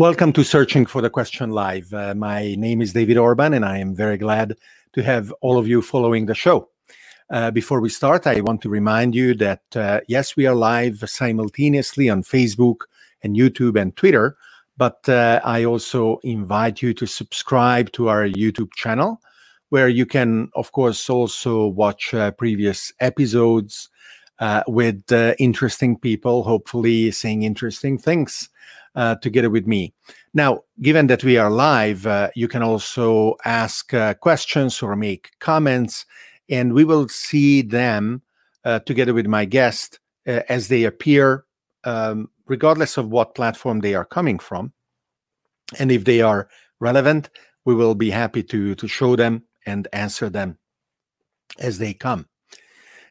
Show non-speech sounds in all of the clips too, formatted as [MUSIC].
Welcome to Searching for the Question Live. Uh, my name is David Orban, and I am very glad to have all of you following the show. Uh, before we start, I want to remind you that uh, yes, we are live simultaneously on Facebook and YouTube and Twitter, but uh, I also invite you to subscribe to our YouTube channel, where you can, of course, also watch uh, previous episodes uh, with interesting people, hopefully saying interesting things uh, together with me. Now, given that we are live, uh, you can also ask uh, questions or make comments, and we will see them uh, together with my guest uh, as they appear, um, regardless of what platform they are coming from. And if they are relevant, we will be happy to, to show them and answer them as they come.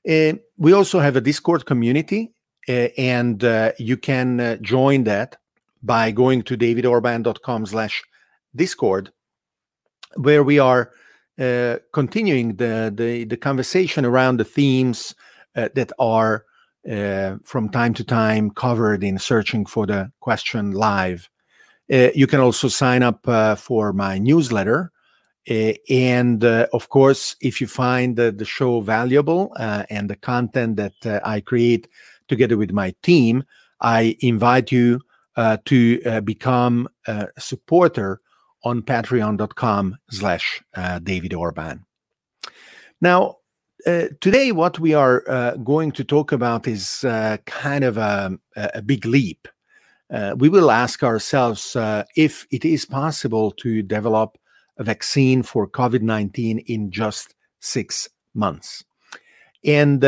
Uh, we also have a Discord community, and you can join that by going to davidorban.com slash discord where we are uh, continuing the, the, the conversation around the themes uh, that are uh, from time to time covered in searching for the question live. Uh, you can also sign up uh, for my newsletter uh, and of course if you find the, show valuable and the content that i create together with my team i invite you uh, to uh, become a supporter on patreon.com slash uh, david orban. Now uh, today what we are uh, going to talk about is uh, kind of a, a big leap. We will ask ourselves if it is possible to develop a vaccine for covid-19 in just six months and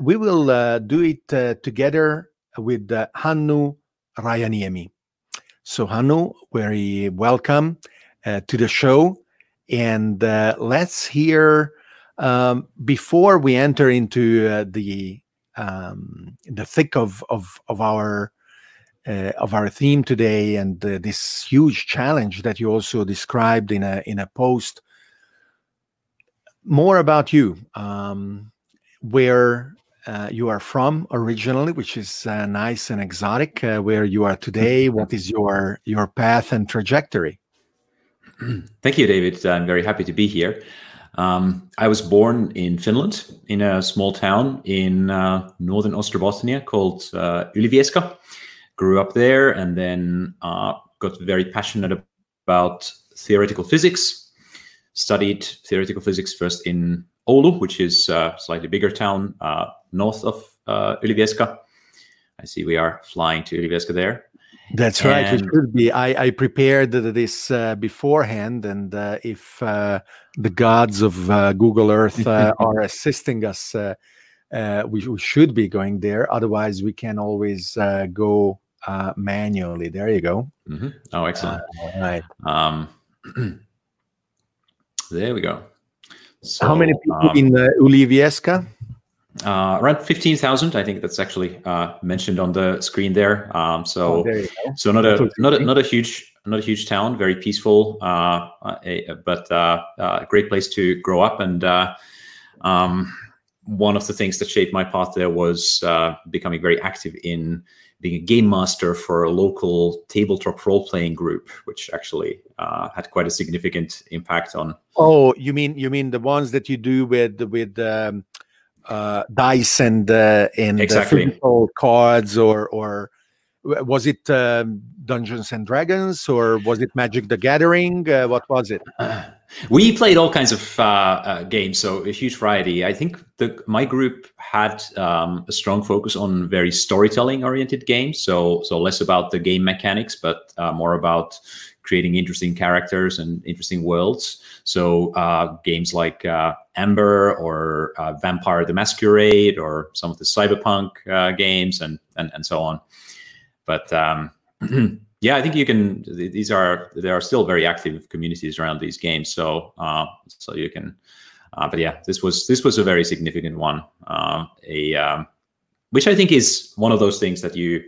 we will do it together with hannu Rajaniemi. So, Hannu, very welcome uh, to the show. And uh, let's hear, um, before we enter into uh, the um, the thick of of, of our uh, of our theme today and this huge challenge that you also described in a in a post, more about you, um, where uh, you are from originally, which is uh, nice and exotic. Uh, where you are today, what is your your path and trajectory? [CLEARS THROAT] Thank you, David. I'm very happy to be here. Um, I was born in Finland, in a small town in uh, northern Ostrobothnia called uh. Grew up there, and then uh, got very passionate about theoretical physics. Studied theoretical physics first in Oulu, which is a slightly bigger town uh, north of uh, Ylivieska. I see we are flying to Ylivieska there. That's and... right. It should be. I, I prepared this uh, beforehand, and uh, if uh, the gods of uh, Google Earth uh, [LAUGHS] are assisting us, uh, we, we, should be going there. Otherwise, we can always go manually. There you go. Mm-hmm. Oh, excellent. all right. Um, [CLEARS THROAT] there we go. So, How many people um, in uh, Ylivieska? Uh, around 15,000. I think that's actually uh, mentioned on the screen there. Um, so, oh, there so not a not a not a huge not a huge town, very peaceful, uh, a, but uh, uh, a great place to grow up. And uh, um, one of the things that shaped my path there was becoming very active in being a game master for a local tabletop role playing group, which actually uh, had quite a significant impact on. Oh, you mean you mean the ones that you do with with um, uh, dice and uh, and exactly. physical cards, or or was it um, Dungeons and Dragons, or was it Magic the Gathering? Uh, what was it? [SIGHS] We played all kinds of uh, uh, games, so a huge variety. I think the, my group had um, a strong focus on very storytelling-oriented games, so so less about the game mechanics, but uh, more about creating interesting characters and interesting worlds. So uh, games like uh, Amber or uh, Vampire the Masquerade or some of the cyberpunk games and, and and so on. But um, [CLEARS THROAT] yeah, I think you can. These are there are still very active communities around these games, so uh, so you can. Uh, but yeah, this was this was a very significant one. Uh, a um, which I think is one of those things that you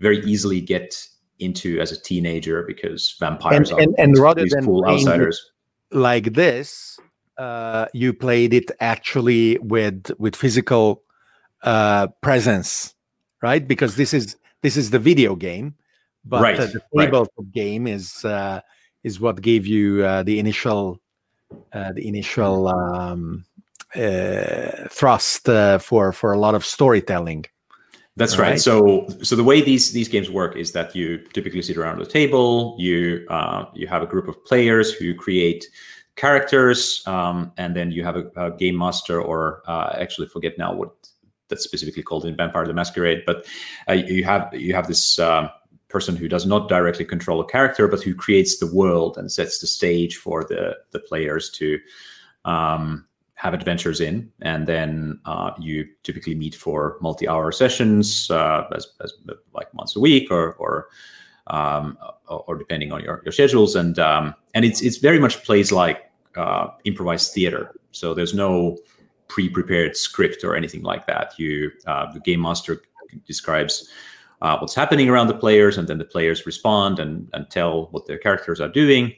very easily get into as a teenager because vampires and, are and, and rather than cool outsiders. Like this, uh, you played it actually with with physical uh, presence right? Because this is this is the video game, but Right, uh, the right. tabletop game is uh, is what gave you uh, the initial uh, the initial um, uh, thrust uh, for for a lot of storytelling. That's right. Right. So, so the way these these games work is that you typically sit around the table. You uh, you have a group of players who create characters, um, and then you have a, a game master, or uh, I actually forget now what that's specifically called in Vampire the Masquerade. But uh, you have you have this um, person who does not directly control a character, but who creates the world and sets the stage for the the players to um, have adventures in, and then uh, you typically meet for multi-hour sessions, uh, as, as like once a week, or or um, or, depending on your, your schedules, and um, and it's it's very much plays like uh, improvised theater. So there's no pre-prepared script or anything like that. You uh, the game master describes uh, what's happening around the players, and then the players respond and and tell what their characters are doing.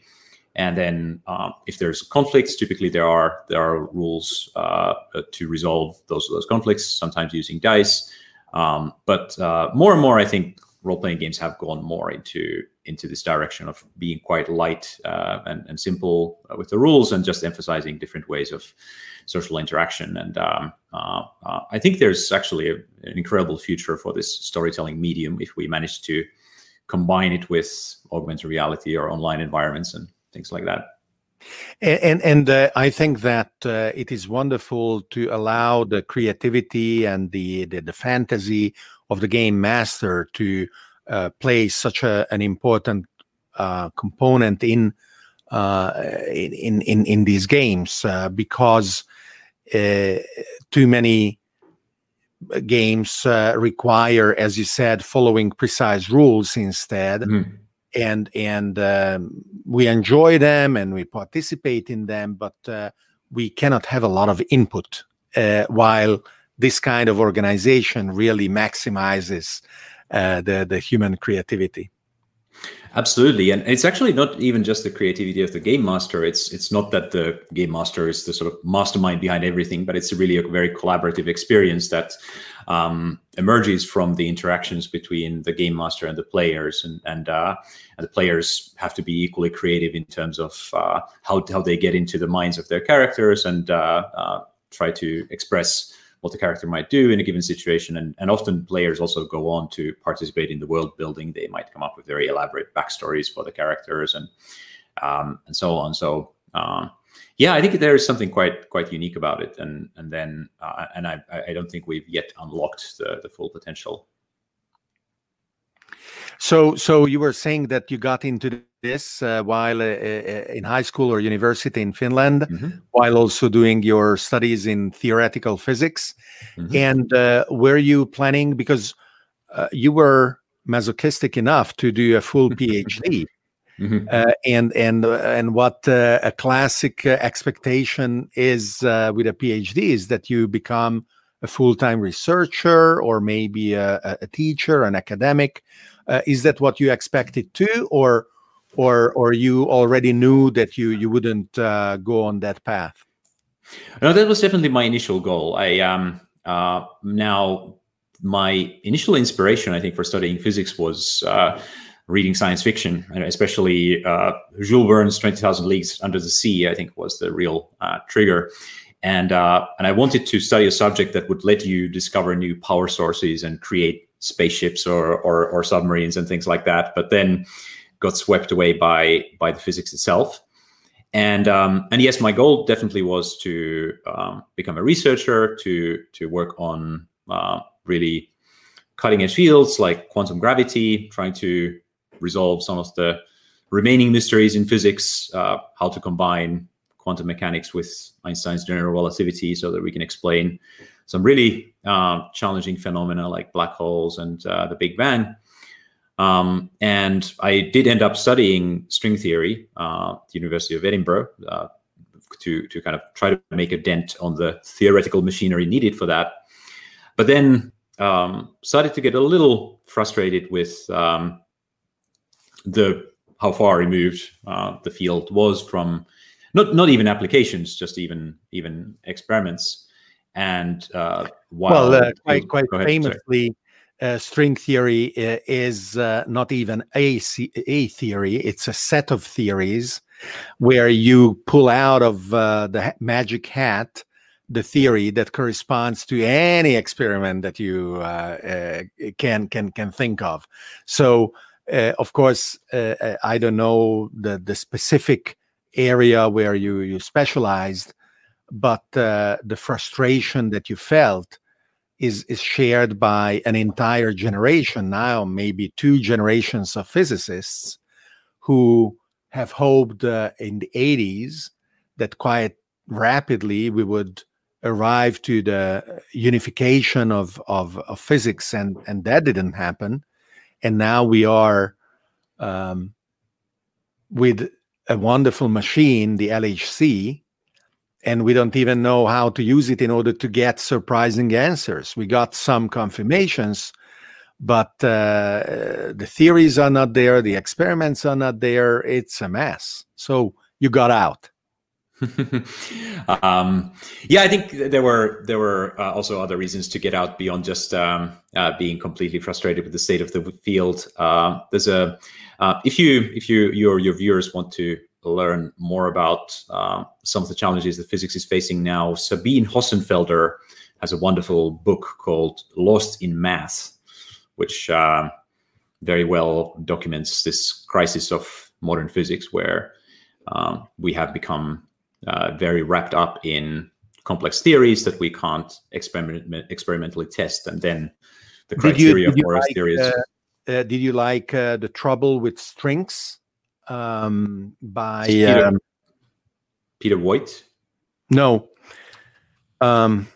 And then, um, if there's conflicts, typically there are there are rules uh, to resolve those those conflicts. Sometimes using dice, um, but uh, more and more, I think role playing games have gone more into into this direction of being quite light uh, and, and simple uh, with the rules, and just emphasizing different ways of social interaction. And um, uh, uh, I think there's actually a, an incredible future for this storytelling medium if we manage to combine it with augmented reality or online environments and things like that. And and, uh, I think that uh, it is wonderful to allow the creativity and the the, the fantasy of the game master to uh, play such a, an important uh, component in, uh, in in in these games uh, because uh, too many games uh, require, as you said, following precise rules instead Mhm. and and um, we enjoy them and we participate in them but uh, we cannot have a lot of input uh, while this kind of organization really maximizes uh, the the human creativity Absolutely, and it's actually not even just the creativity of the game master. It's it's not that the game master is the sort of mastermind behind everything, but it's really a very collaborative experience that um, emerges from the interactions between the game master and the players, and and, uh, and the players have to be equally creative in terms of uh, how how they get into the minds of their characters and uh, uh, try to express what the character might do in a given situation. And, and often players also go on to participate in the world building. They might come up with very elaborate backstories for the characters and um, and so on. So um, yeah, I think there is something quite quite unique about it. And and then uh, and I I don't think we've yet unlocked the the full potential. So so you were saying that you got into this uh, while uh, uh, in high school or university in finland Mhm. while also doing your studies in theoretical physics Mhm. and uh, were you planning because uh, you were masochistic enough to do a full phd [LAUGHS] Mhm. uh, and and uh, and what uh, a classic expectation is uh, with a phd is that you become a full-time researcher or maybe a- a teacher an academic uh, is that what you expected too or or or you already knew that you you wouldn't uh, go on that path No, that was definitely my initial goal. I um uh now my initial inspiration, I think, for studying physics was uh, reading science fiction, especially uh, Jules Verne's Twenty Thousand Leagues Under the Sea. I think was the real uh, trigger, and uh, and I wanted to study a subject that would let you discover new power sources and create spaceships or or, or submarines and things like that. But then got swept away by by the physics itself and um, and yes, my goal definitely was to um, become a researcher, to to work on uh, really cutting edge fields like quantum gravity, trying to resolve some of the remaining mysteries in physics, uh, how to combine quantum mechanics with Einstein's general relativity, so that we can explain some really uh, challenging phenomena like black holes and uh, the Big Bang. Um, and I did end up studying string theory uh, at the University of Edinburgh uh, to to kind of try to make a dent on the theoretical machinery needed for that. But then um, started to get a little frustrated with um, the how far removed uh, the field was from not not even applications, just even even experiments. And uh, well uh, quite quite ahead, famously uh, string theory is uh, not even a, a theory, it's a set of theories where you pull out of uh, the magic hat the theory that corresponds to any experiment that you uh, uh, can can can think of. So, uh, of course, I don't know the the specific area where you you specialized, but the frustration that you felt is is shared by an entire generation now, maybe two generations of physicists who have hoped uh, in the 80s that quite rapidly we would arrive to the unification of, of, of physics and and that didn't happen. And now we are um, with a wonderful machine the lhc and we don't even know how to use it in order to get surprising answers. We got some confirmations, but uh, the theories are not there, the experiments are not there. It's a mess. So you got out. [LAUGHS] um, yeah, I think there were there were uh, also other reasons to get out beyond just um, uh, being completely frustrated with the state of the field. Uh, there's a uh, if you if you your your viewers want to learn more about um, some of the challenges that physics is facing now, Sabine Hossenfelder has a wonderful book called Lost in Math, which uh, very well documents this crisis of modern physics where um, we have become uh, very wrapped up in complex theories that we can't experiment, experimentally test. And then the criteria you, for like, theories. Uh, uh, did you like uh, the trouble with strings? Um, by Peter, um, Peter Woit. No, um,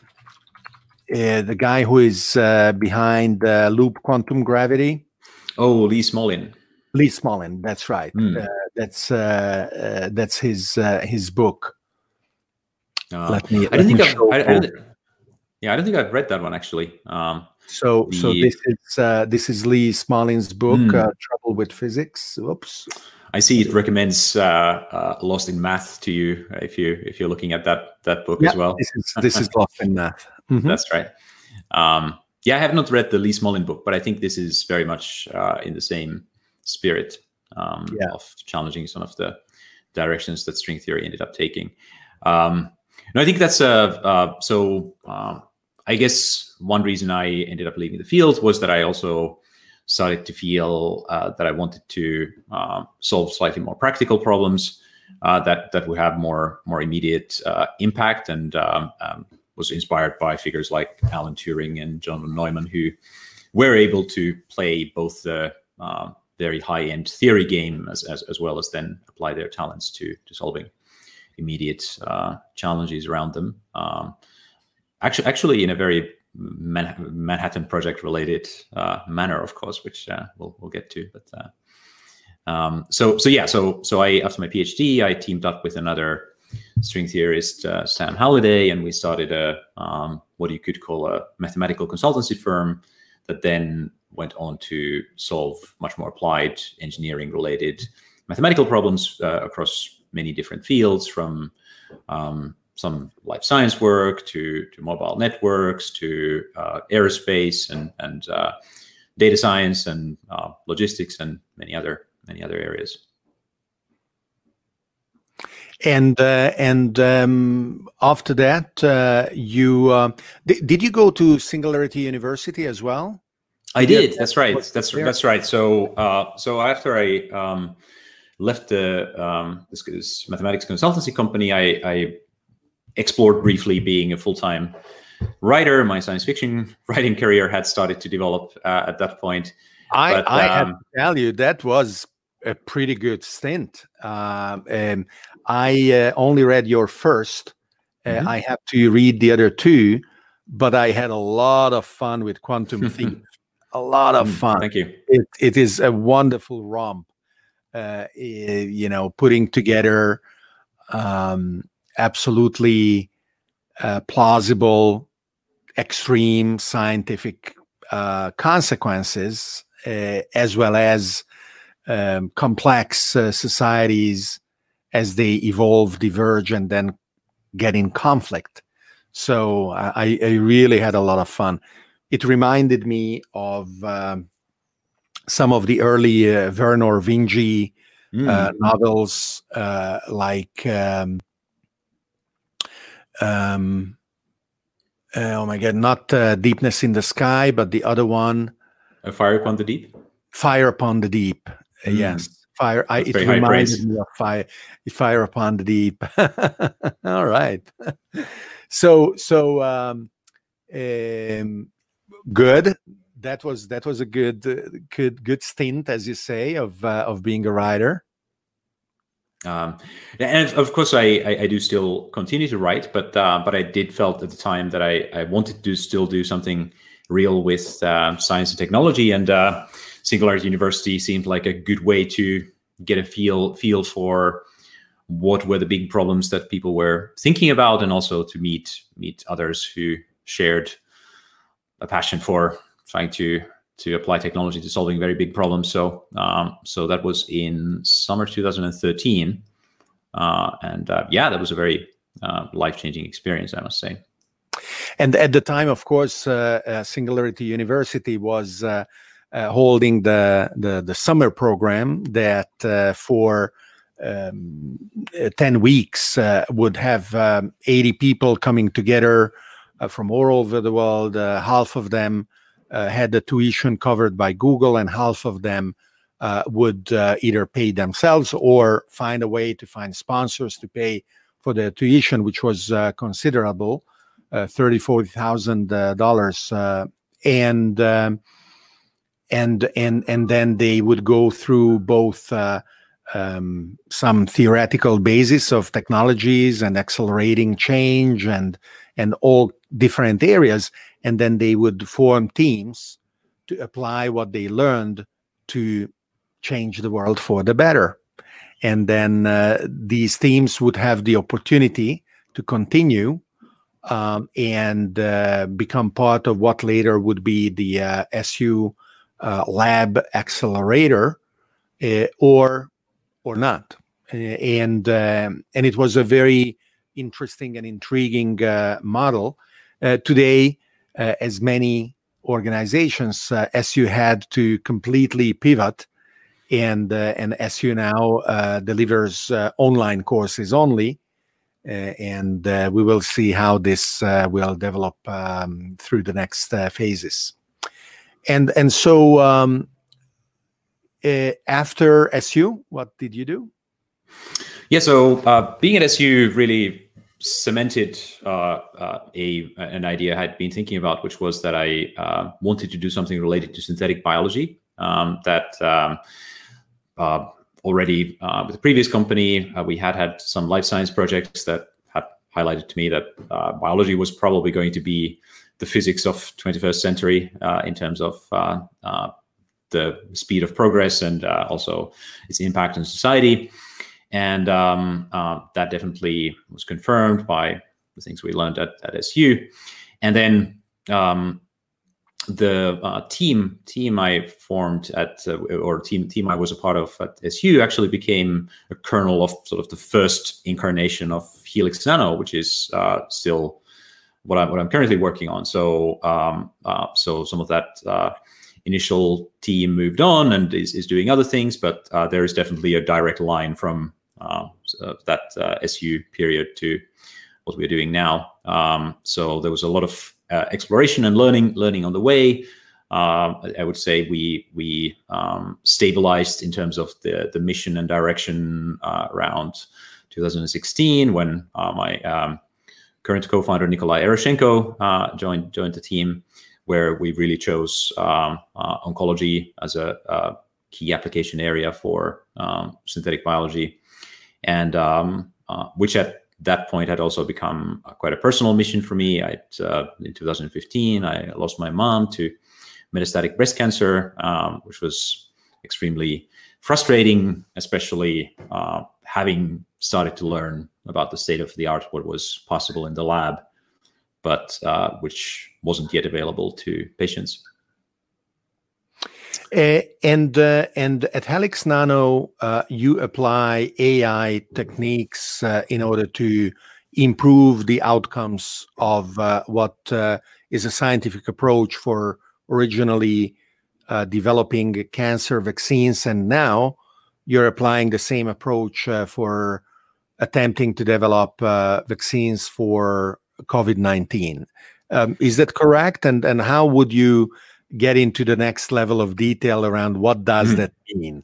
uh, the guy who is uh, behind uh, Loop Quantum Gravity. Oh, Lee Smolin. Lee Smolin, that's right. Mm. that's uh, uh, that's his his book. let me. I don't think I've. I, I don't, yeah, I don't think I've read that one actually. Um, so, the, so this is this is Lee Smolin's book, mm. Trouble with Physics. Oops. I see it recommends uh, uh, Lost in Math to you if you if you're looking at that that book yeah, as well. This is this is Lost in Math. Mm-hmm. That's right. Um, yeah, I have not read the Lee Smolin book, but I think this is very much uh, in the same spirit um, yeah. of challenging some of the directions that string theory ended up taking. Um, I think that's uh, uh so. Um, I guess one reason I ended up leaving the field was that I also started to feel uh, that I wanted to uh, solve slightly more practical problems uh, that that would have more more immediate uh, impact, and um, um, was inspired by figures like Alan Turing and John von Neumann, who were able to play both the um, very high end theory game as, as, as well as then apply their talents to to solving immediate uh, challenges around them. Um, actually, actually, in a very Manhattan Project related uh, manner, of course, which uh, we'll we'll get to. But uh, um, so so yeah, so so I after my PhD, I teamed up with another string theorist, uh, Sam Halliday, and we started a um, what you could call a mathematical consultancy firm that then went on to solve much more applied engineering related mathematical problems uh, across many different fields from um, some life science work to to mobile networks to uh, aerospace and and uh, data science and uh, logistics and many other many other areas. And uh, and um, after that, uh, you uh, th- did you go to Singularity University as well? I did. That's right. That's there? that's right. So so after I um, left the um, this, this, mathematics consultancy company, I, I explored briefly being a full time writer. My science fiction [LAUGHS] writing career had started to develop uh, at that point. I, but, I um, have to tell you, that was a pretty good stint. Um, and I uh, only read your first. Uh, mm-hmm. I have to read the other two, but I had a lot of fun with Quantum [LAUGHS] Thief. A lot of mm, fun. Thank you. It, it is a wonderful romp. Uh, you know, putting together um, absolutely uh, plausible, extreme scientific uh, consequences, uh, as well as um, complex uh, societies as they evolve, diverge, and then get in conflict. So I, I, really had a lot of fun. it reminded me of um, some of the early uh, Vernor Vinge mm. uh, novels, uh, like um, um, oh my god, not uh, Deepness in the Sky, but the other one, A Fire Upon the Deep. Fire Upon the Deep. Mm. Yes, fire. I, it reminded me of fire. Fire Upon the Deep. [LAUGHS] All right. [LAUGHS] so so um, um, good that was that was a good uh, good good stint, as you say, of uh, of being a writer. Um, and of course, I, I, I do still continue to write, but uh, but I did felt at the time that I, I wanted to still do something real with uh, science and technology, and uh, Singularity University seemed like a good way to get a feel feel for what were the big problems that people were thinking about, and also to meet meet others who shared a passion for trying to to apply technology to solving very big problems. So um, so that was in summer 2013, uh, and uh, yeah, that was a very uh, life changing experience, I must say. And at the time, of course, uh, uh, Singularity University was uh, holding the, the, the summer program that for um, 10 weeks would have um, 80 people coming together from all over the world. half of them had the tuition covered by Google, and half of them uh, would uh, either pay themselves or find a way to find sponsors to pay for the tuition, which was uh, considerable, uh, thirty, forty thousand uh, dollars, and um, and and and then they would go through both. Um, some theoretical basis of technologies and accelerating change and and all different areas and then they would form teams to apply what they learned to change the world for the better and then uh, these teams would have the opportunity to continue um, and uh, become part of what later would be the uh, SU uh, Lab Accelerator, uh, or or not. And um, and it was a very interesting and intriguing uh, model. today, uh, as many organizations, uh, SU had to completely pivot, and uh, and SU now uh, delivers uh, online courses only, uh, and we will see how this will develop um, through the next phases. And and so um, after SU, what did you do? Yeah, so being at SU really cemented uh, uh, a an idea I had been thinking about, which was that I uh, wanted to do something related to synthetic biology. Um, that um, uh, already uh, with the previous company, uh, we had had some life science projects that had highlighted to me that biology was probably going to be the physics of 21st century in terms of the speed of progress and also its impact on society. And um, uh, that definitely was confirmed by the things we learned at, at SU. And then um, the uh, team team I formed at uh, or team team I was a part of at SU actually became a kernel of sort of the first incarnation of Helix Nano, which is uh, still what I'm what I'm currently working on. So um, uh, so some of that uh, initial team moved on and is, is doing other things, but uh, there is definitely a direct line from uh, that uh, SU period to what we're doing now. Um, so there was a lot of uh, exploration and learning, learning on the way. Um, I would say we we um, stabilized in terms of the the mission and direction uh, around 2016 when uh, my um, current co-founder Nikolai Eroshenko uh, joined joined the team, where we really chose um, oncology as a, a, key application area for um, synthetic biology and um, uh, which at that point had also become uh, quite a personal mission for me. I, uh, in 2015, I lost my mom to metastatic breast cancer, um, which was extremely frustrating, especially uh, having started to learn about the state of the art, what was possible in the lab, but uh, which wasn't yet available to patients. Uh, and uh, and at Helix Nano, uh, you apply AI techniques uh, in order to improve the outcomes of uh, what uh, is a scientific approach for originally developing cancer vaccines, and now you're applying the same approach for attempting to develop vaccines for COVID 19. Um, is that correct? And, and how would you get into the next level of detail around what does mm-hmm. that mean?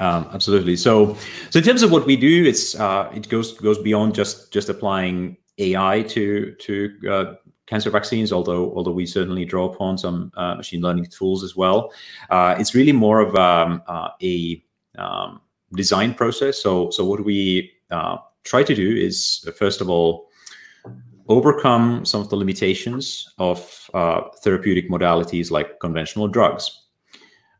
Um, absolutely. So, so in terms of what we do, it's uh, it goes goes beyond just just applying AI to to uh, cancer vaccines. Although although we certainly draw upon some uh, machine learning tools as well. Uh, it's really more of um, uh, a um, design process. So so what we uh, try to do is first of all overcome some of the limitations of therapeutic modalities like conventional drugs.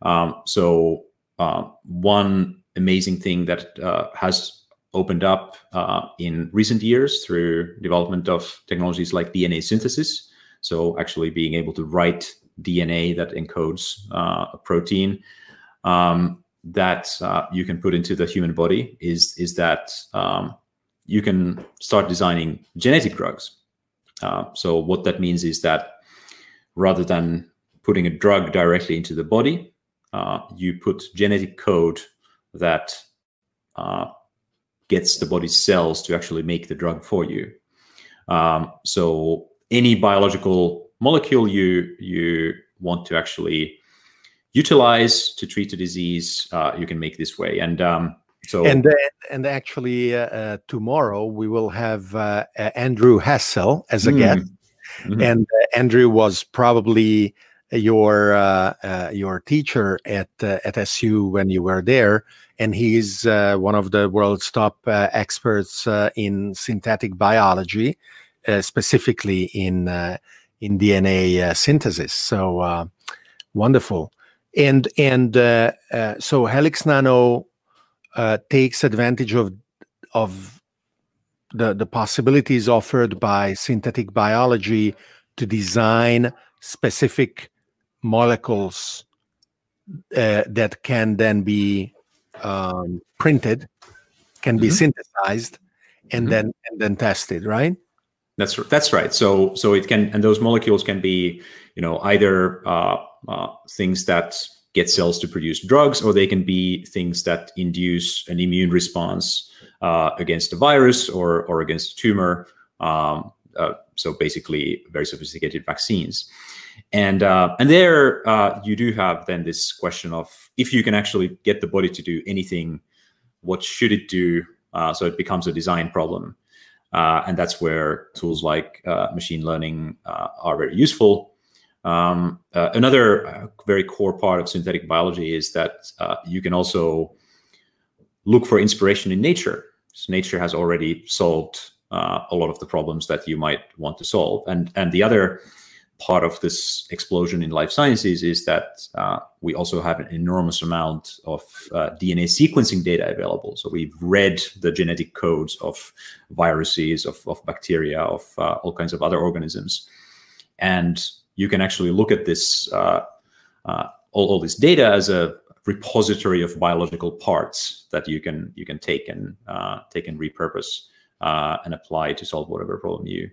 Um, so uh, one amazing thing that uh, has opened up uh, in recent years through development of technologies like DNA synthesis. So actually being able to write DNA that encodes uh, a protein um, that uh, you can put into the human body is is that um, you can start designing genetic drugs. Uh, so what that means is that rather than putting a drug directly into the body, uh, you put genetic code that uh, gets the body's cells to actually make the drug for you. Um, so any biological molecule you you want to actually utilize to treat a disease, uh, you can make this way. And um, so and uh, and actually uh, uh, tomorrow we will have Andrew Hessel as a mm. guest, mm-hmm. and Andrew was probably your uh, uh, your teacher at uh, at SU when you were there, and he's uh, one of the world's top uh, experts uh, in synthetic biology, specifically in in DNA synthesis. So wonderful, and and so Helix Nano takes advantage of of the the possibilities offered by synthetic biology to design specific molecules uh, that can then be um, printed, can be mm-hmm. synthesized, and mm-hmm. then and then tested, right? That's that's right. So so it can and those molecules can be you know either uh, uh, things that get cells to produce drugs, or they can be things that induce an immune response uh, against a virus or or against a tumor. Um, uh, so basically, very sophisticated vaccines. And uh, and there uh, you do have then this question of if you can actually get the body to do anything what should it do? Uh, so it becomes a design problem. Uh, and that's where tools like machine learning are very useful um, another very core part of synthetic biology is that you can also look for inspiration in nature so nature has already solved a lot of the problems that you might want to solve and and the other part of this explosion in life sciences is that uh, we also have an enormous amount of uh, DNA sequencing data available. So we've read the genetic codes of viruses, of, of bacteria, of uh, all kinds of other organisms. And you can actually look at this, uh, uh, all, all this data as a repository of biological parts that you can you can take and uh, take and repurpose and apply to solve whatever problem you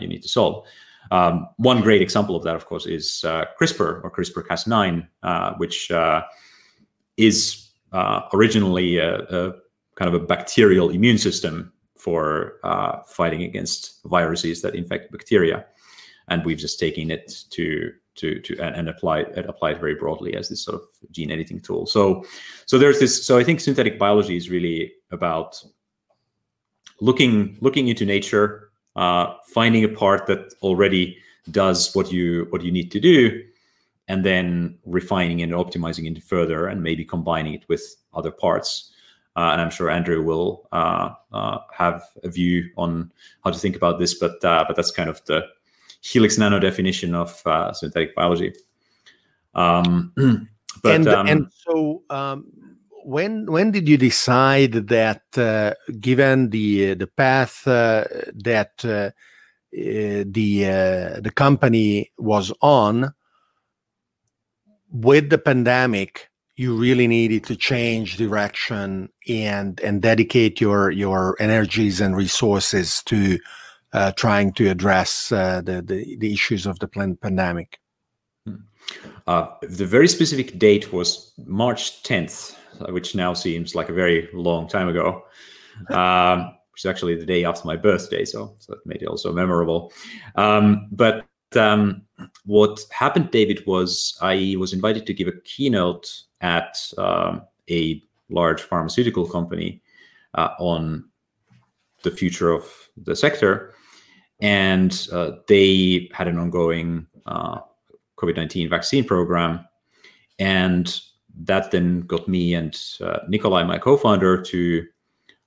you need to solve. Um, one great example of that, of course, is uh, CRISPR or CRISPR-Cas9, uh, which uh, is uh, originally a, a, kind of a bacterial immune system for uh, fighting against viruses that infect bacteria, and we've just taken it to to to and, and applied it applied very broadly as this sort of gene editing tool. So so there's this. So I think synthetic biology is really about looking looking into nature uh, finding a part that already does what you what you need to do, and then refining and optimizing it further, and maybe combining it with other parts. Uh, and I'm sure Andrew will uh, uh have a view on how to think about this, but uh, but that's kind of the Helix Nano definition of uh, synthetic biology. Um, [CLEARS THROAT] but and, um, and so um, when when did you decide that uh, given the the path uh, that uh, uh the uh, the company was on with the pandemic you really needed to change direction and and dedicate your your energies and resources to uh, trying to address uh, the, the, the issues of the pandemic. Hmm. Uh, the very specific date was March 10th, which now seems like a very long time ago, [LAUGHS] um, which is actually the day after my birthday, so, so that made it also memorable. Um, but um, what happened, David, was I was invited to give a keynote at um, a large pharmaceutical company uh, on the future of the sector. And uh, they had an ongoing uh, COVID 19 vaccine program. And that then got me and uh, Nikolai, my co founder, to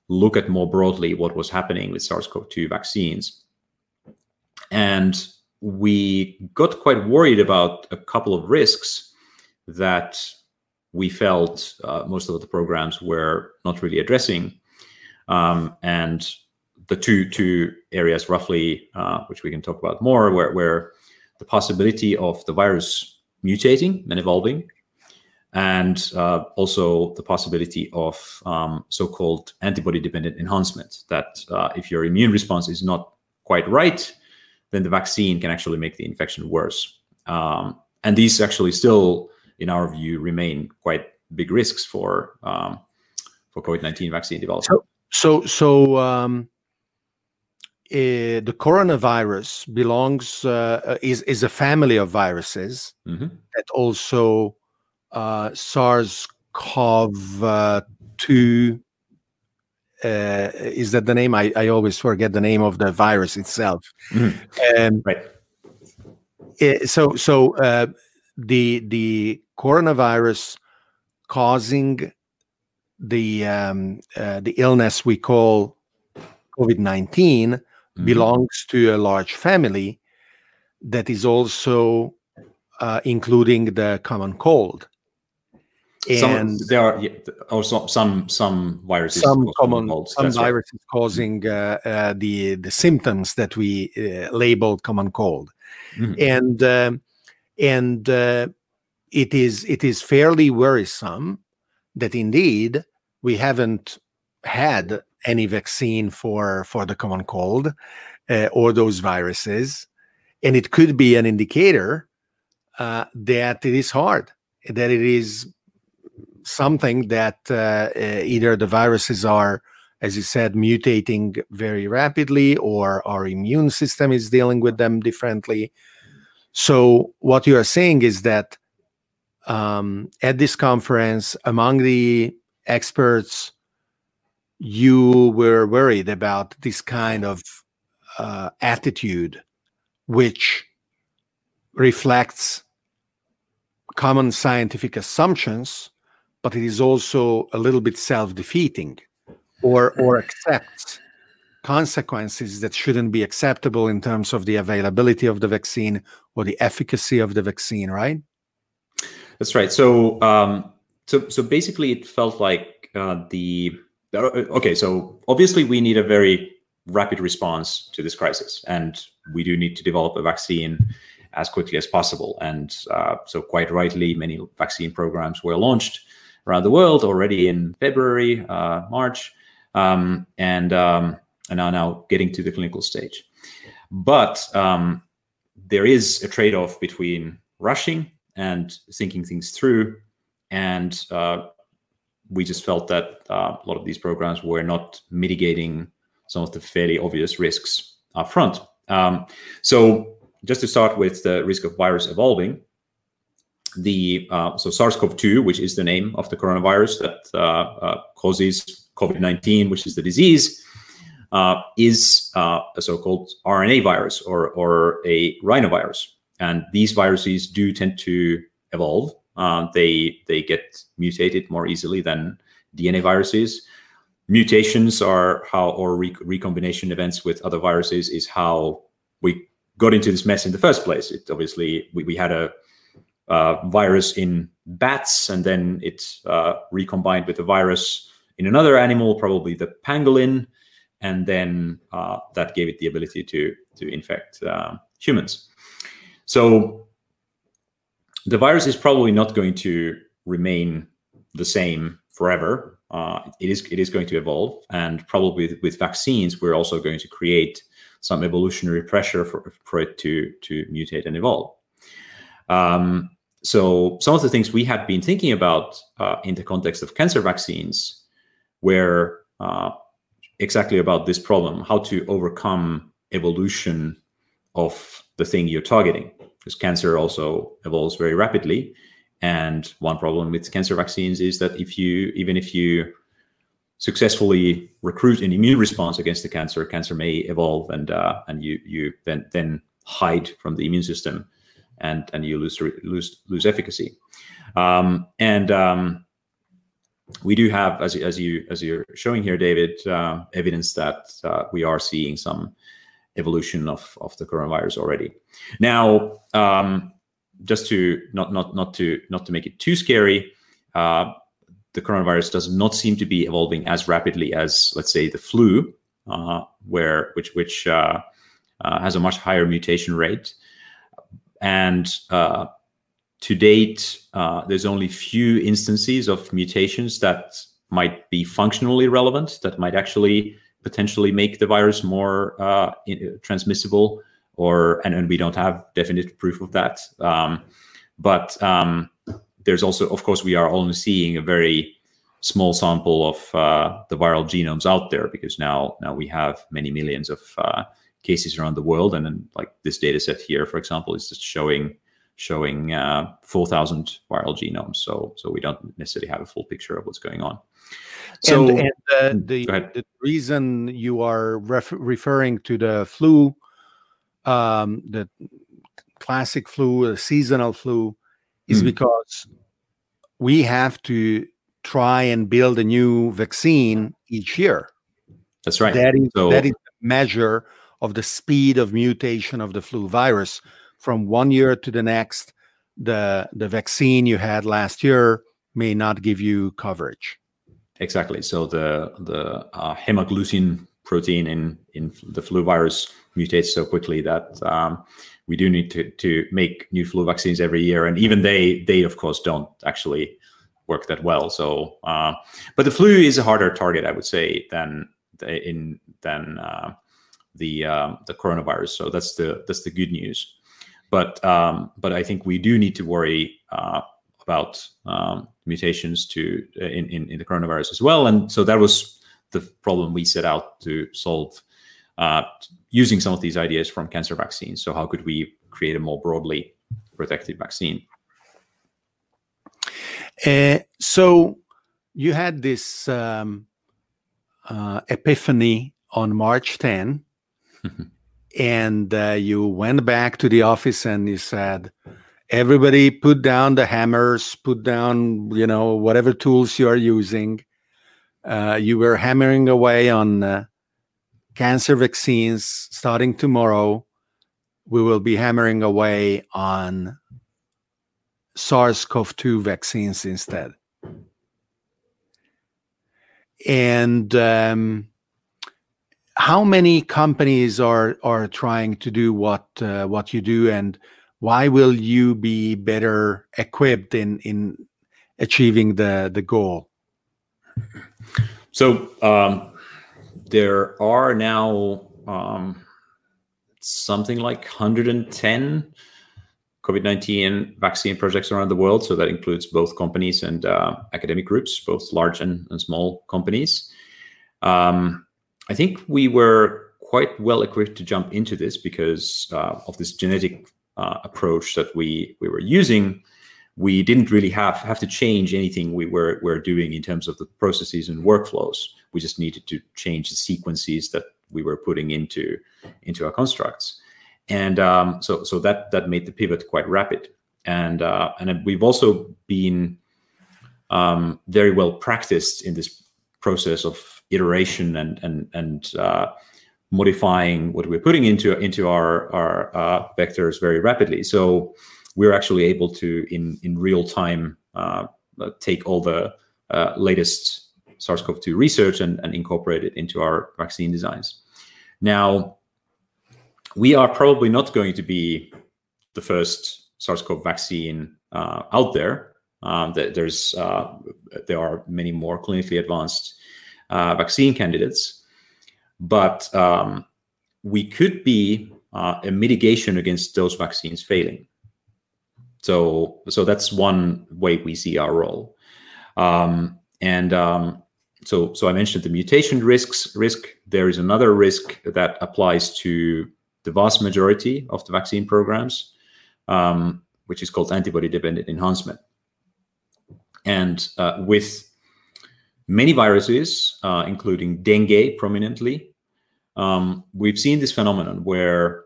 look at more broadly what was happening with SARS CoV 2 vaccines. And we got quite worried about a couple of risks that we felt uh, most of the programs were not really addressing. Um, and the two two areas roughly, uh, which we can talk about more, where, where the possibility of the virus mutating and evolving, and uh, also the possibility of um, so-called antibody-dependent enhancement. That uh, if your immune response is not quite right, then the vaccine can actually make the infection worse. Um, and these actually still, in our view, remain quite big risks for um, for COVID nineteen vaccine development. So, so, so um, uh, the coronavirus belongs uh, is is a family of viruses mm-hmm. that also uh, SARS-CoV-2 uh, is that the name? I, I always forget the name of the virus itself. Mm-hmm. Um, right. It, so so uh, the the coronavirus causing the um, uh, the illness we call COVID 19 mm-hmm. belongs to a large family that is also uh, including the common cold and some, there are also some some viruses some common colds. some viruses right. causing uh, uh, the the symptoms that we uh, labeled common cold mm-hmm. and um, and uh, it is it is fairly worrisome that indeed we haven't had any vaccine for for the common cold uh, or those viruses and it could be an indicator uh, that it is hard that it is something that uh, uh, either the viruses are, as you said, mutating very rapidly, or our immune system is dealing with them differently. So, what you are saying is that um, at this conference, among the experts, you were worried about this kind of uh, attitude, which reflects common scientific assumptions but it is also a little bit self-defeating or or accepts consequences that shouldn't be acceptable in terms of the availability of the vaccine or the efficacy of the vaccine right? That's right. So um so so basically it felt like uh, the okay so obviously we need a very rapid response to this crisis and we do need to develop a vaccine as quickly as possible and uh, so quite rightly many vaccine programs were launched around the world already in February, uh, March, um, and um, and are now getting to the clinical stage. But um, there is a trade-off between rushing and thinking things through, and uh, we just felt that uh, a lot of these programs were not mitigating some of the fairly obvious risks up front. Um, so just to start with the risk of virus evolving, the uh, so SARS-CoV-2, which is the name of the coronavirus that uh, uh, causes COVID-19, which is the disease, uh, is uh, a so-called RNA virus or or a rhinovirus, and these viruses do tend to evolve. Uh, they they get mutated more easily than DNA viruses. Mutations are how, or re- recombination events with other viruses is how we got into this mess in the first place. It obviously we, we had a uh, virus in bats, and then it uh, recombined with a virus in another animal, probably the pangolin, and then uh, that gave it the ability to to infect uh, humans. So the virus is probably not going to remain the same forever. uh, it is it is going to evolve, and probably with vaccines, we're also going to create some evolutionary pressure for, for it to to mutate and evolve. Um, so some of the things we had been thinking about uh, in the context of cancer vaccines were uh, exactly about this problem: how to overcome evolution of the thing you're targeting, because cancer also evolves very rapidly. And one problem with cancer vaccines is that if you, even if you successfully recruit an immune response against the cancer, cancer may evolve and uh, and you you then then hide from the immune system, and and you lose lose lose efficacy. Um, and um, we do have, as as you as you're showing here, David, uh, evidence that uh, we are seeing some evolution of of the coronavirus already. Now, um, just to not not not to not to make it too scary. Uh, the coronavirus does not seem to be evolving as rapidly as, let's say, the flu, uh, where which which uh, uh, has a much higher mutation rate. And uh, to date, uh, there's only few instances of mutations that might be functionally relevant, that might actually potentially make the virus more uh, transmissible, or and, and we don't have definite proof of that. Um, but um, there's also, of course, we are only seeing a very small sample of uh, the viral genomes out there because now now we have many millions of uh, cases around the world, and then like this data set here, for example, is just showing showing uh, 4,000 viral genomes. So so we don't necessarily have a full picture of what's going on. So and, and uh, the, the reason you are ref- referring to the flu, um, the classic flu, the seasonal flu, is mm. because we have to try and build a new vaccine each year. That's right. That is, so, that is a measure of the speed of mutation of the flu virus from one year to the next. The the vaccine you had last year may not give you coverage. Exactly. So the the uh, hemagglutinin protein in in the flu virus mutates so quickly that um, we do need to to make new flu vaccines every year, and even they they of course don't actually work that well. So, uh, but the flu is a harder target, I would say, than in than uh, the um, the coronavirus. So that's the that's the good news. But um, but I think we do need to worry uh, about um, mutations to in, in, in the coronavirus as well. And so that was the problem we set out to solve uh, using some of these ideas from cancer vaccines. So how could we create a more broadly protective vaccine? Uh, so you had this um, uh, epiphany on March 10, [LAUGHS] and uh, you went back to the office and you said, everybody put down the hammers, put down, you know, whatever tools you are using. Uh, you were hammering away on uh, cancer vaccines starting tomorrow. We will be hammering away on SARS CoV 2 vaccines instead. And um, how many companies are, are trying to do what, uh, what you do, and why will you be better equipped in, in achieving the, the goal? So, um, there are now um, something like 110 COVID 19 vaccine projects around the world. So that includes both companies and uh, academic groups, both large and, and small companies. Um, I think we were quite well equipped to jump into this because uh, of this genetic uh, approach that we, we were using. We didn't really have, have to change anything we were, were doing in terms of the processes and workflows. We just needed to change the sequences that we were putting into, into our constructs and um, so so that that made the pivot quite rapid. And uh, and we've also been um, very well practiced in this process of iteration and and and uh, modifying what we're putting into into our our uh, vectors very rapidly. So we're actually able to in in real time uh, take all the uh, latest SARS-CoV-2 research and, and incorporate it into our vaccine designs. Now, we are probably not going to be the first SARS-CoV vaccine uh, out there. Um, there's uh, there are many more clinically advanced uh, vaccine candidates, but um, we could be uh, a mitigation against those vaccines failing. So so that's one way we see our role. Um, and um, so so I mentioned the mutation risks risk. There is another risk that applies to the vast majority of the vaccine programs, um, which is called antibody-dependent enhancement. And uh, with many viruses, uh, including dengue prominently, um, we've seen this phenomenon where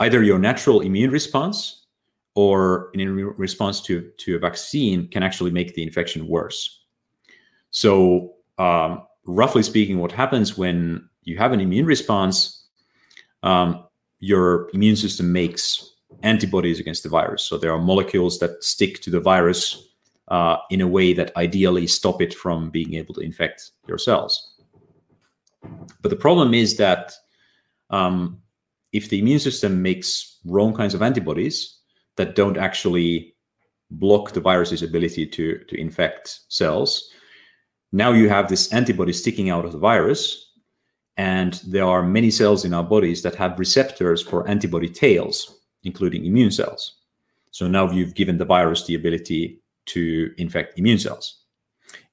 either your natural immune response or in response to, to a vaccine can actually make the infection worse. So, um, roughly speaking, what happens when you have an immune response, um, your immune system makes antibodies against the virus. So, there are molecules that stick to the virus uh, in a way that ideally stop it from being able to infect your cells. But the problem is that um, if the immune system makes wrong kinds of antibodies that don't actually block the virus's ability to, to infect cells, now you have this antibody sticking out of the virus. And there are many cells in our bodies that have receptors for antibody tails, including immune cells. So now you've given the virus the ability to infect immune cells.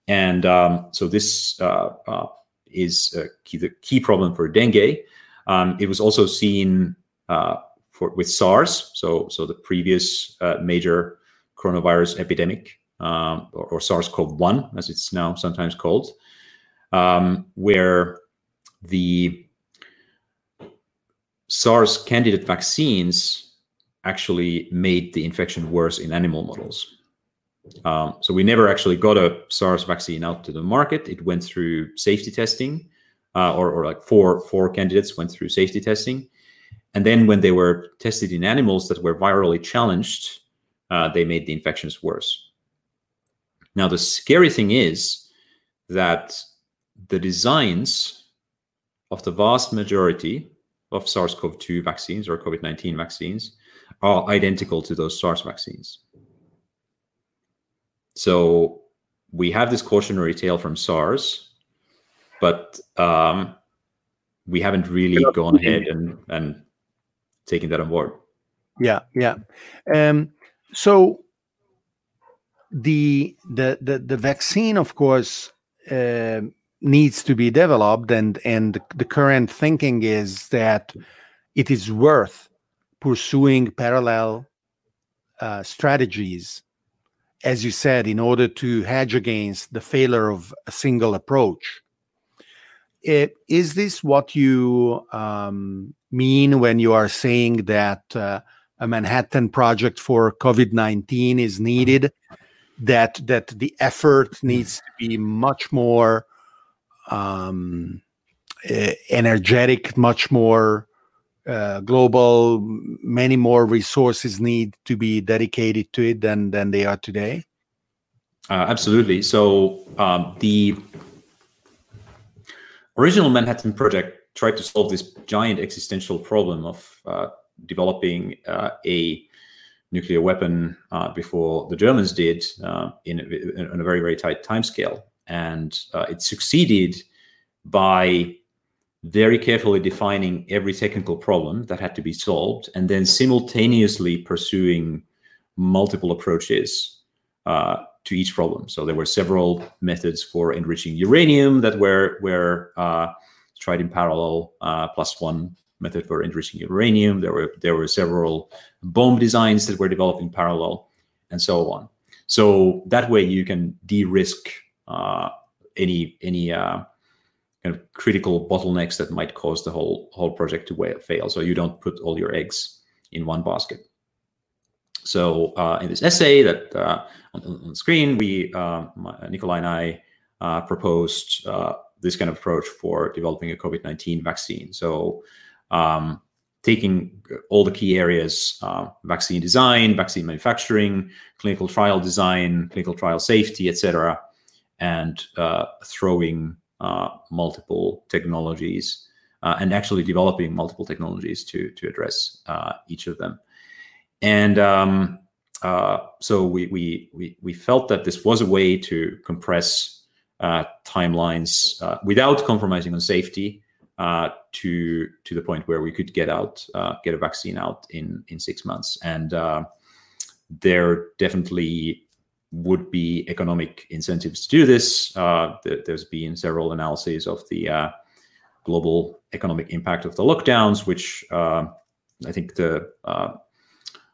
And um, so this uh, uh, is key, the key problem for dengue. Um, it was also seen uh, for with SARS, so so the previous uh, major coronavirus epidemic, um, or, or, SARS-CoV-1 as it's now sometimes called, um, where the SARS candidate vaccines actually made the infection worse in animal models. Um, so we never actually got a SARS vaccine out to the market. It went through safety testing, uh, or, or like four four candidates went through safety testing, and then when they were tested in animals that were virally challenged, uh, they made the infections worse. Now the scary thing is that the designs of the vast majority of SARS-CoV-2 vaccines or COVID-19 vaccines are identical to those SARS vaccines. So we have this cautionary tale from SARS, but um, we haven't really gone ahead and, and taken that on board. Yeah, yeah. Um, so the the the the vaccine, of course, uh, needs to be developed, and and the current thinking is that it is worth pursuing parallel uh, strategies as you said, in order to hedge against the failure of a single approach. It, is this what you um, mean when you are saying that uh, a Manhattan project for COVID 19 is needed? That, that the effort needs to be much more um, energetic, much more uh, global, many more resources need to be dedicated to it than than they are today? Uh, absolutely. So um, the original Manhattan Project tried to solve this giant existential problem of uh, developing uh, a nuclear weapon uh, before the Germans did uh, in, in, a very very tight time scale, and it succeeded by very carefully defining every technical problem that had to be solved and then simultaneously pursuing multiple approaches uh, to each problem. So there were several methods for enriching uranium that were were uh, tried in parallel, uh, plus one method for enriching uranium. There were there were several bomb designs that were developed in parallel, and so on. So that way you can de-risk uh, any any uh, kind of critical bottlenecks that might cause the whole whole project to fail. So you don't put all your eggs in one basket. So uh, in this essay that uh, on, on, the screen, we uh, Nikolai and I uh, proposed uh, this kind of approach for developing a COVID nineteen vaccine. So um, taking all the key areas: uh, vaccine design, vaccine manufacturing, clinical trial design, clinical trial safety, etc., and throwing uh, multiple technologies uh, and actually developing multiple technologies to to address uh, each of them. And um, uh, so we, we we we felt that this was a way to compress uh, timelines uh, without compromising on safety uh, to to the point where we could get out uh, get a vaccine out in in six months and uh, there definitely would be economic incentives to do this. Uh, there's been several analyses of the global economic impact of the lockdowns which i think the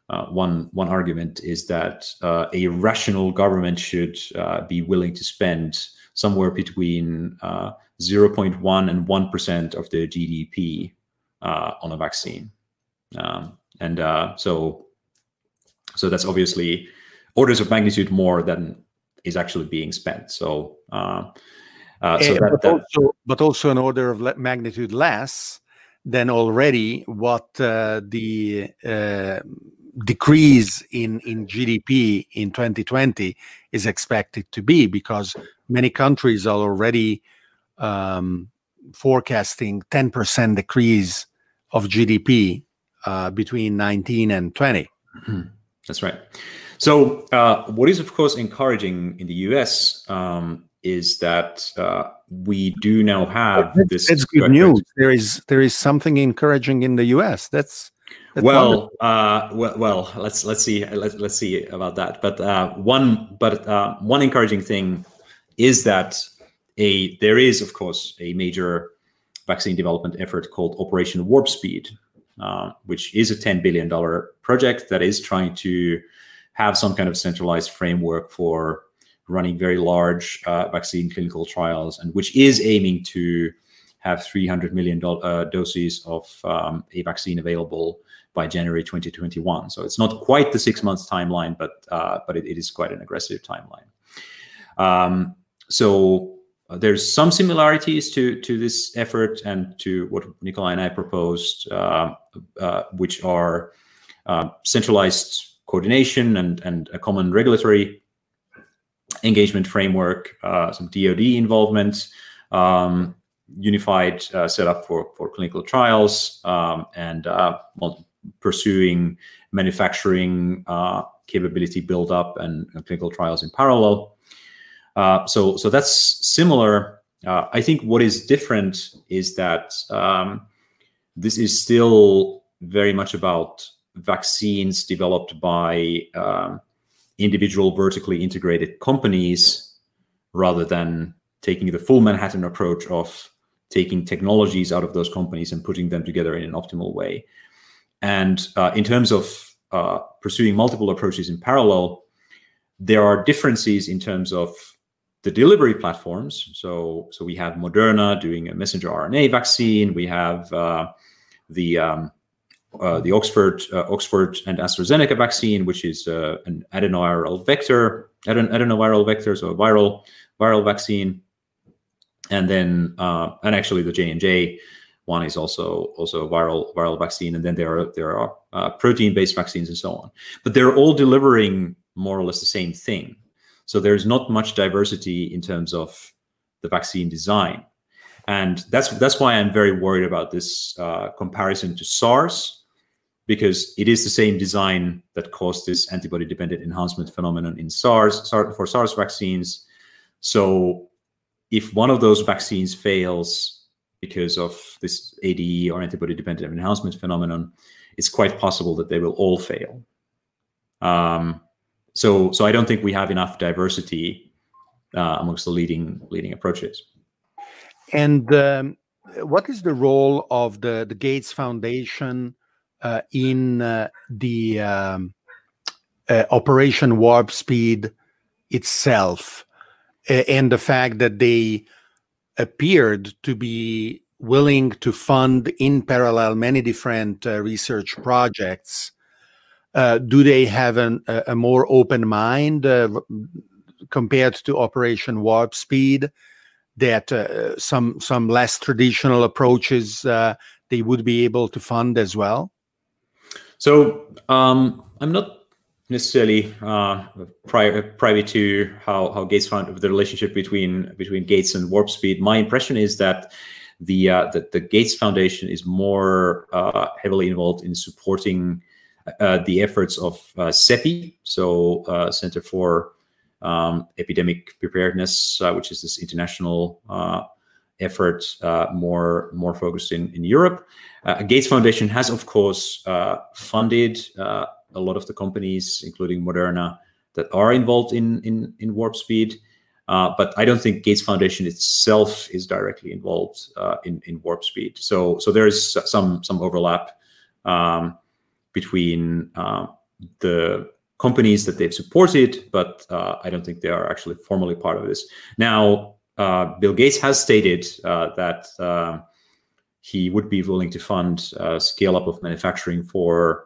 uh, one one argument is that uh, a rational government should uh, be willing to spend somewhere between 0.1 and 1 percent of their GDP on a vaccine, um, and so so that's obviously orders of magnitude more than is actually being spent. So. Uh, so that, but, that, also, but also an order of magnitude less than already what uh, the uh, decrease in, in GDP in 2020 is expected to be because many countries are already um, forecasting 10% decrease of GDP uh, between 19 and 20. Mm-hmm. That's right. So, uh, what is of course encouraging in the US um, is that uh, we do now have this. It's good news. There is there is something encouraging in the US. That's well, uh, well, well, let's let's see let's let's see about that. But uh, one but uh, one encouraging thing is that a there is of course a major vaccine development effort called Operation Warp Speed, uh, which is a ten billion dollar project that is trying to have some kind of centralized framework for running very large uh, vaccine clinical trials, and which is aiming to have 300 million uh, doses of um, a vaccine available by January 2021. So it's not quite the six months timeline, but uh, but it, it is quite an aggressive timeline. Um, so uh, there's some similarities to to this effort and to what Nikolai and I proposed, uh, uh which are centralized coordination and and a common regulatory engagement framework, uh, some DoD involvement. Um, unified setup for, for clinical trials um, and pursuing manufacturing uh, capability build up and, and, clinical trials in parallel. Uh, so, so that's similar. Uh, I think what is different is that um, this is still very much about vaccines developed by um, individual vertically integrated companies rather than taking the full Manhattan approach of taking technologies out of those companies and putting them together in an optimal way. And uh, in terms of uh, pursuing multiple approaches in parallel, there are differences in terms of the delivery platforms. So, so we have Moderna doing a messenger RNA vaccine. We have uh, the um, uh, the Oxford uh, Oxford and AstraZeneca vaccine, which is uh, an adenoviral vector, adeno- adenoviral vector, so a viral viral vaccine, and then and actually the J and J one is also also a viral viral vaccine, and then there are there are uh, protein based vaccines and so on. But they're all delivering more or less the same thing. So there's not much diversity in terms of the vaccine design, and that's that's why I'm very worried about this uh, comparison to SARS, because it is the same design that caused this antibody dependent enhancement phenomenon in SARS for SARS vaccines. So if one of those vaccines fails because of this ADE or antibody dependent enhancement phenomenon, it's quite possible that they will all fail. Um, so, so I don't think we have enough diversity uh, amongst the leading leading approaches. And um, what is the role of the the Gates Foundation in uh, the um, uh, Operation Warp Speed itself, and the fact that they appeared to be willing to fund in parallel many different uh, research projects. Uh, do they have an, a, a, more open mind uh, compared to Operation Warp Speed? That uh, some some less traditional approaches uh, they would be able to fund as well. So um, I'm not necessarily uh, prior, private to how, how Gates found the relationship between between Gates and Warp Speed. My impression is that the uh, that the Gates Foundation is more uh, heavily involved in supporting uh, the efforts of uh, CEPI, so uh, Center for um, Epidemic Preparedness, uh, which is this international uh, effort uh, more more focused in in Europe. Gates Foundation has, of course, funded a lot of the companies, including Moderna, that are involved in in, in warp speed. Uh, but I don't think Gates Foundation itself is directly involved uh, in, in warp speed. So so there is some some overlap um, between uh, the companies that they've supported, but uh, I don't think they are actually formally part of this. Now, uh, Bill Gates has stated that um, he would be willing to fund scale up of manufacturing for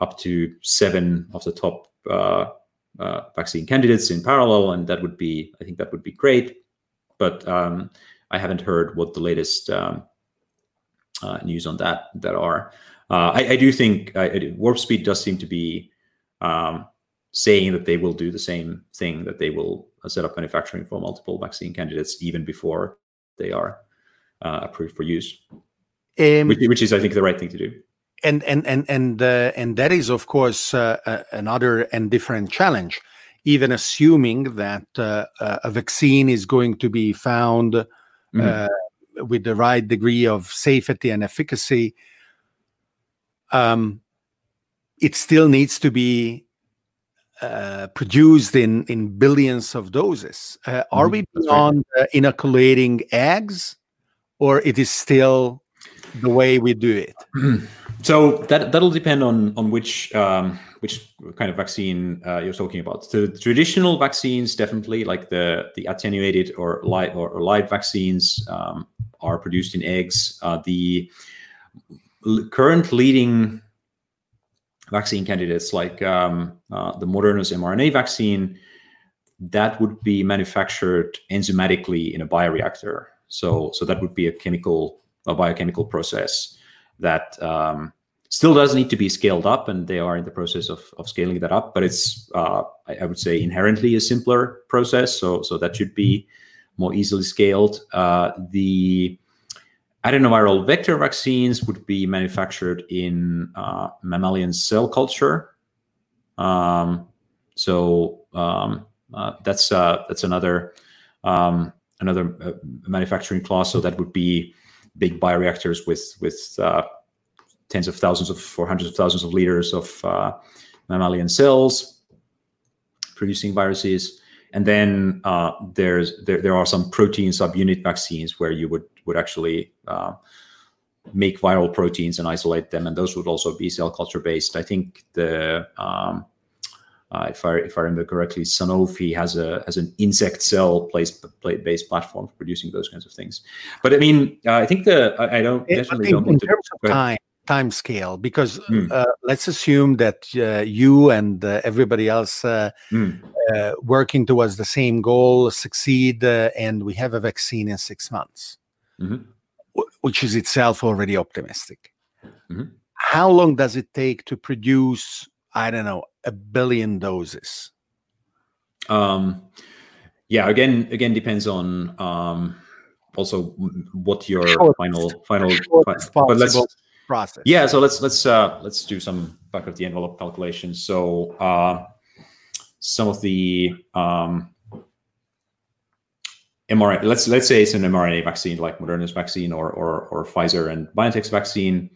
up to seven of the top uh, vaccine candidates in parallel, and that would be, I think, that would be great. But um, I haven't heard what the latest um, uh, news on that that are. Uh, I, I, do think uh, Warp Speed does seem to be um, saying that they will do the same thing, that they will set up manufacturing for multiple vaccine candidates even before they are uh, approved for use, um, which, which is, I think, the right thing to do. And and and and uh, and that is of course uh, uh, another and different challenge. Even assuming that uh, uh a vaccine is going to be found mm-hmm. with the right degree of safety and efficacy um, it still needs to be produced in in billions of doses are mm-hmm. we beyond right. inoculating eggs or it is still the way we do it [CLEARS THROAT] So that that'll depend on on which um, which kind of vaccine uh, you're talking about. The traditional vaccines, definitely, like the the attenuated or live or, or live vaccines, um, are produced in eggs. Uh, the current leading vaccine candidates, like um, uh, the Moderna's mRNA vaccine, that would be manufactured enzymatically in a bioreactor. So so that would be a chemical a biochemical process that um, still does need to be scaled up, and they are in the process of, of scaling that up. But it's, uh, I, I, would say, inherently a simpler process, so so that should be more easily scaled. Uh, the adenoviral vector vaccines would be manufactured in uh, mammalian cell culture. Um, so um, uh, that's uh, that's another um, another uh, manufacturing class. So that would be big bioreactors with with uh, tens of thousands of or hundreds of thousands of liters of uh, mammalian cells producing viruses. And then uh, there's there, there are some protein subunit vaccines where you would would actually uh, make viral proteins and isolate them, and those would also be cell culture based. I think the um, uh, if I if I remember correctly, Sanofi has a has an insect cell based based platform for producing those kinds of things. But I mean, uh, I think the I, I don't definitely in, don't in terms to, of time time scale because mm. uh, let's assume that uh, you and uh, everybody else mm. working towards the same goal succeed and we have a vaccine in six months mm-hmm. w- which is itself already optimistic mm-hmm. how long does it take to produce i don't know a billion doses? Um, yeah, again, again depends on um, also what your final final. but let's process. Yeah, so let's let's uh, let's do some back of the envelope calculations. So uh, some of the um, mRNA, let's let's say it's an mRNA vaccine like Moderna's vaccine or or, or Pfizer and BioNTech's vaccine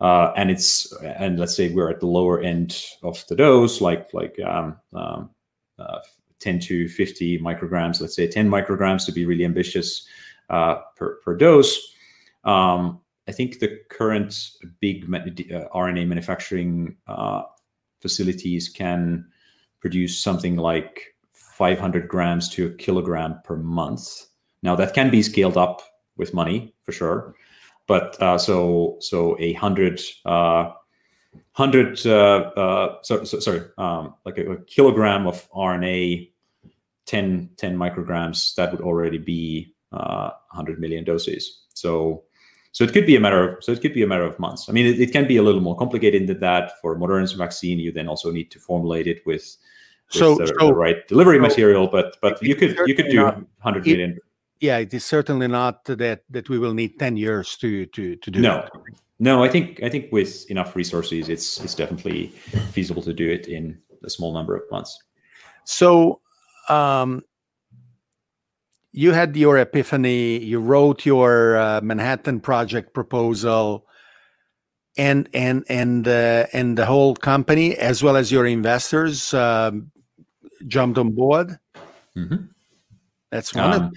uh, and it's and let's say we're at the lower end of the dose, like like um, um, uh, 10 to 50 micrograms. Let's say 10 micrograms to be really ambitious uh, per per dose. Um, I think the current big uh, RNA manufacturing uh, facilities can produce something like 500 grams to a kilogram per month. Now that can be scaled up with money for sure but uh, so so a hundred uh, hundred uh, uh, so, so, sorry um, like a, a, kilogram of RNA 10, 10 micrograms that would already be uh, 100 million doses so so it could be a matter of so it could be a matter of months I mean it, it can be a little more complicated than that for Moderna's vaccine you then also need to formulate it with, with so, the, so, the right delivery so material but but you could you could do 100 million yeah, it is certainly not that that we will need ten years to to to do. No, no, I think I think with enough resources, it's it's definitely feasible to do it in a small number of months. So, um, you had your epiphany. You wrote your uh, Manhattan Project proposal, and and and uh, and the whole company, as well as your investors, um, jumped on board. Mm-hmm. That's one Um,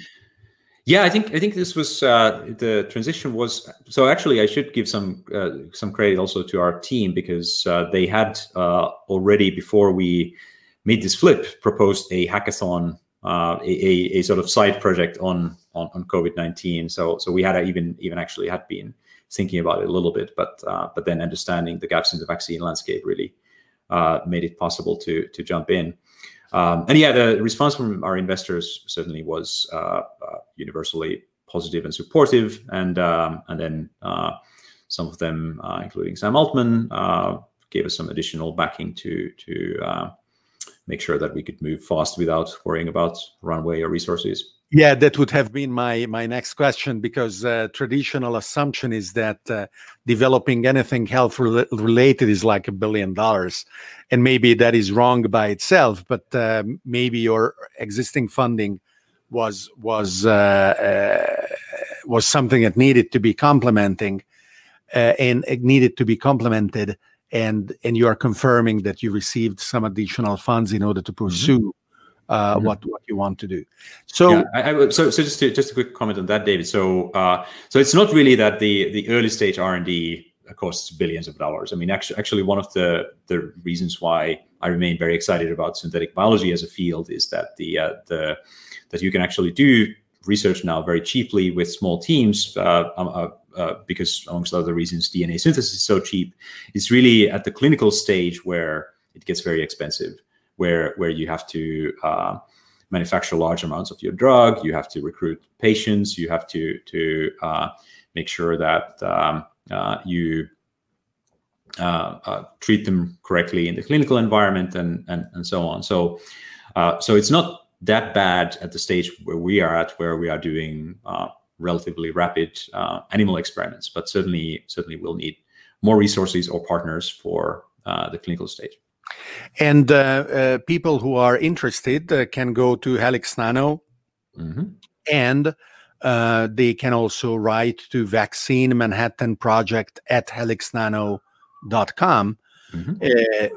yeah, I think I think this was uh, the transition was so. Actually, I should give some uh, some credit also to our team because uh, they had uh, already before we made this flip proposed a hackathon, uh, a, a, sort of side project on on, on COVID nineteen. So so we had even even actually had been thinking about it a little bit, but uh, but then understanding the gaps in the vaccine landscape really made it possible to to jump in. Um, and yeah, the response from our investors certainly was uh, uh, universally positive and supportive. And um, and then uh, some of them, uh, including Sam Altman, uh, gave us some additional backing to to uh, make sure that we could move fast without worrying about runway or resources. Yeah, that would have been my my next question because uh, traditional assumption is that uh, developing anything health re- related is like a billion dollars, and maybe that is wrong by itself. But uh, maybe your existing funding was was uh, uh, was something that needed to be complementing, uh, and it needed to be complemented. And and you are confirming that you received some additional funds in order to mm-hmm. pursue. Mm-hmm uh, mm-hmm. what what you want to do. So, yeah, I, I, so so just to, just a quick comment on that, David. So uh, so it's not really that the the early stage R and D costs billions of dollars. I mean, actually, actually, one of the the reasons why I remain very excited about synthetic biology as a field is that the uh, the that you can actually do research now very cheaply with small teams. Uh, um, uh, because amongst other reasons, DNA synthesis is so cheap. It's really at the clinical stage where it gets very expensive where where you have to uh, manufacture large amounts of your drug, you have to recruit patients, you have to to uh, make sure that um, uh, you uh, treat them correctly in the clinical environment, and and and so on. So so it's not that bad at the stage where we are at, where we are doing relatively rapid animal experiments, but certainly certainly we'll need more resources or partners for the clinical stage. And uh, uh, people who are interested uh, can go to Helix Nano mm-hmm. and uh, they can also write to Vaccine Manhattan Project at helixnano.com. Mm-hmm. Uh,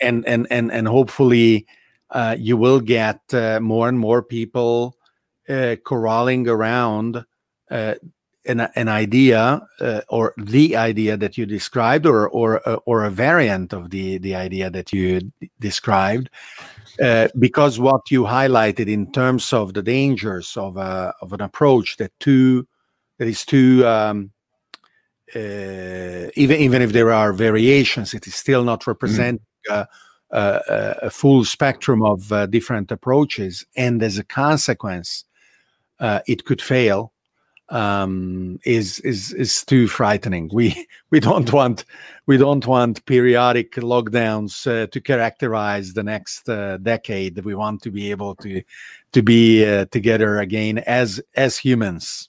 and, and, and, and hopefully uh, you will get more and more people corralling around an, an idea uh, or the idea that you described or or uh, or a variant of the the idea that you described uh, because what you highlighted in terms of the dangers of a, uh, of an approach that too that is too um, uh, even even if there are variations it is still not mm-hmm. representing mm. a, a, full spectrum of uh, different approaches and as a consequence it could fail um, is is is too frightening. We we don't want we don't want periodic lockdowns uh, to characterize the next uh, decade. We want to be able to to be uh, together again as as humans.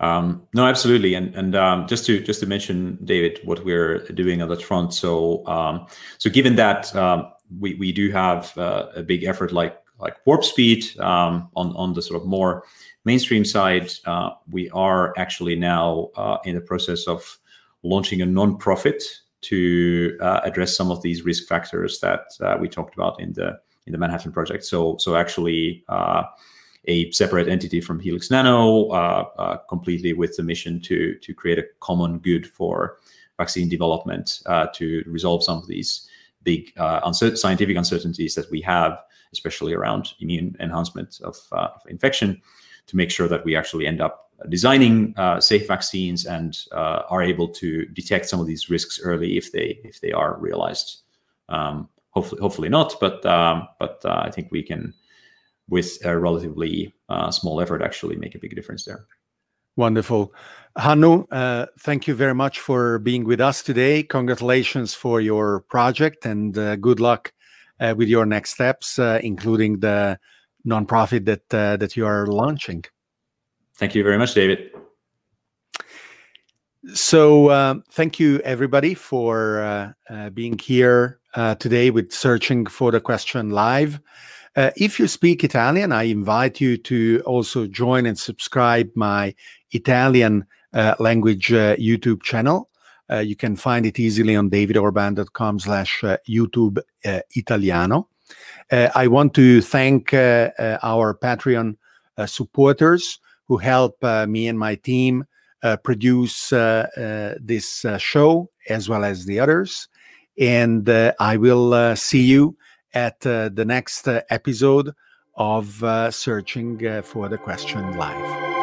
Um, no, absolutely, and and um, just to just to mention, David, what we're doing on that front. So um, so given that um, we we do have uh, a big effort like like warp speed um, on on the sort of more mainstream side, uh, we are actually now uh, in the process of launching a non-profit to uh, address some of these risk factors that uh, we talked about in the in the Manhattan project. So so actually uh, a separate entity from Helix Nano, uh, completely with the mission to to create a common good for vaccine development to resolve some of these big scientific uncertainties that we have, especially around immune enhancement of, of infection to make sure that we actually end up designing uh, safe vaccines and uh, are able to detect some of these risks early if they if they are realized. Um, hopefully, hopefully not, but um, but uh, I think we can, with a relatively uh, small effort, actually make a big difference there. Wonderful. Hannu, uh, thank you very much for being with us today. Congratulations for your project and uh, good luck with your next steps, including the nonprofit that uh, that you are launching. Thank you very much, David. So, uh, thank you everybody for uh, uh, being here uh, today with Searching for the Question Live. Uh, if you speak Italian, I invite you to also join and subscribe my Italian uh, language YouTube channel. you can find it easily on davidorban.com slash YouTube Italiano. Uh, I want to thank uh, uh, our Patreon supporters who help me and my team uh, produce uh, uh, this show as well as the others. And I will see you at the next episode of Searching for the Question Live.